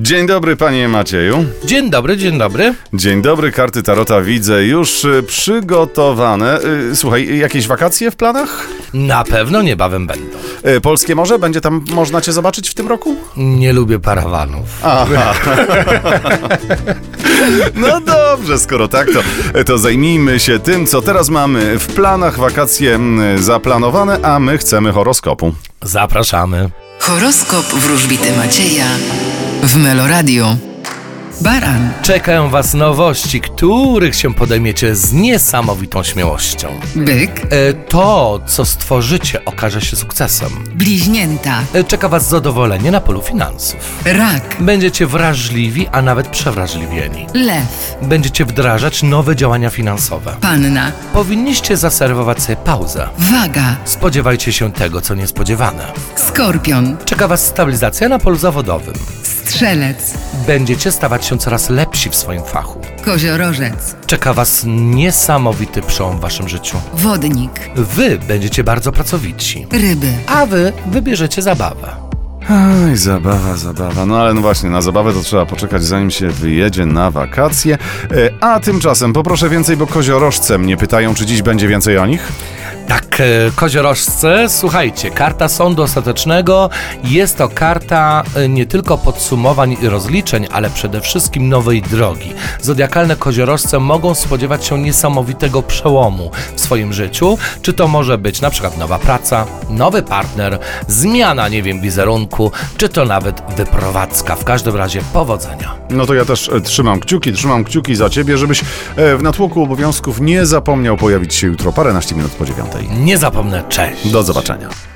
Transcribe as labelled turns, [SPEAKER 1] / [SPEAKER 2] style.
[SPEAKER 1] Dzień dobry, panie Macieju.
[SPEAKER 2] Dzień dobry, dzień dobry.
[SPEAKER 1] Dzień dobry, karty Tarota widzę już y, przygotowane. Y, Słuchaj, jakieś wakacje w planach?
[SPEAKER 2] Na pewno niebawem będą.
[SPEAKER 1] Y, Polskie Morze? Będzie tam można cię zobaczyć w tym roku?
[SPEAKER 2] Nie lubię parawanów.
[SPEAKER 1] Aha. No dobrze, skoro tak, to, to zajmijmy się tym, co teraz mamy w planach. Wakacje mm, zaplanowane, a my chcemy horoskopu.
[SPEAKER 2] Zapraszamy.
[SPEAKER 3] Horoskop wróżbity Macieja w Meloradio. Baran,
[SPEAKER 2] Czekają Was nowości, których się podejmiecie z niesamowitą śmiałością.
[SPEAKER 3] byk,
[SPEAKER 2] E, To, co stworzycie, okaże się sukcesem.
[SPEAKER 3] bliźnięta,
[SPEAKER 2] E, Czeka Was zadowolenie na polu finansów.
[SPEAKER 3] rak,
[SPEAKER 2] Będziecie wrażliwi, a nawet przewrażliwieni.
[SPEAKER 3] lew,
[SPEAKER 2] Będziecie wdrażać nowe działania finansowe.
[SPEAKER 3] panna,
[SPEAKER 2] Powinniście zaserwować sobie pauzę.
[SPEAKER 3] waga,
[SPEAKER 2] Spodziewajcie się tego, co niespodziewane.
[SPEAKER 3] skorpion,
[SPEAKER 2] Czeka Was stabilizacja na polu zawodowym.
[SPEAKER 3] Strzelec,
[SPEAKER 2] Będziecie stawać się coraz lepsi w swoim fachu.
[SPEAKER 3] koziorożec,
[SPEAKER 2] Czeka Was niesamowity przełom w Waszym życiu.
[SPEAKER 3] wodnik,
[SPEAKER 2] Wy będziecie bardzo pracowici,
[SPEAKER 3] ryby,
[SPEAKER 2] a Wy wybierzecie zabawę.
[SPEAKER 1] Aj, zabawa, zabawa. No ale no właśnie, na zabawę to trzeba poczekać, zanim się wyjedzie na wakacje. E, A tymczasem poproszę więcej, bo koziorożce mnie pytają, czy dziś będzie więcej o nich?
[SPEAKER 2] Tak, e, koziorożce, słuchajcie, karta sądu ostatecznego jest to karta e, nie tylko podsumowań i rozliczeń, ale przede wszystkim nowej drogi. Zodiakalne koziorożce mogą spodziewać się niesamowitego przełomu w swoim życiu. Czy to może być na przykład nowa praca, nowy partner, zmiana, nie wiem, wizerunku, czy to nawet wyprowadzka. W każdym razie powodzenia.
[SPEAKER 1] No to ja też e, trzymam kciuki, trzymam kciuki za ciebie, żebyś e, w natłoku obowiązków nie zapomniał pojawić się jutro paręnaście minut po dziewiątej.
[SPEAKER 2] Nie zapomnę, cześć!
[SPEAKER 1] Do zobaczenia.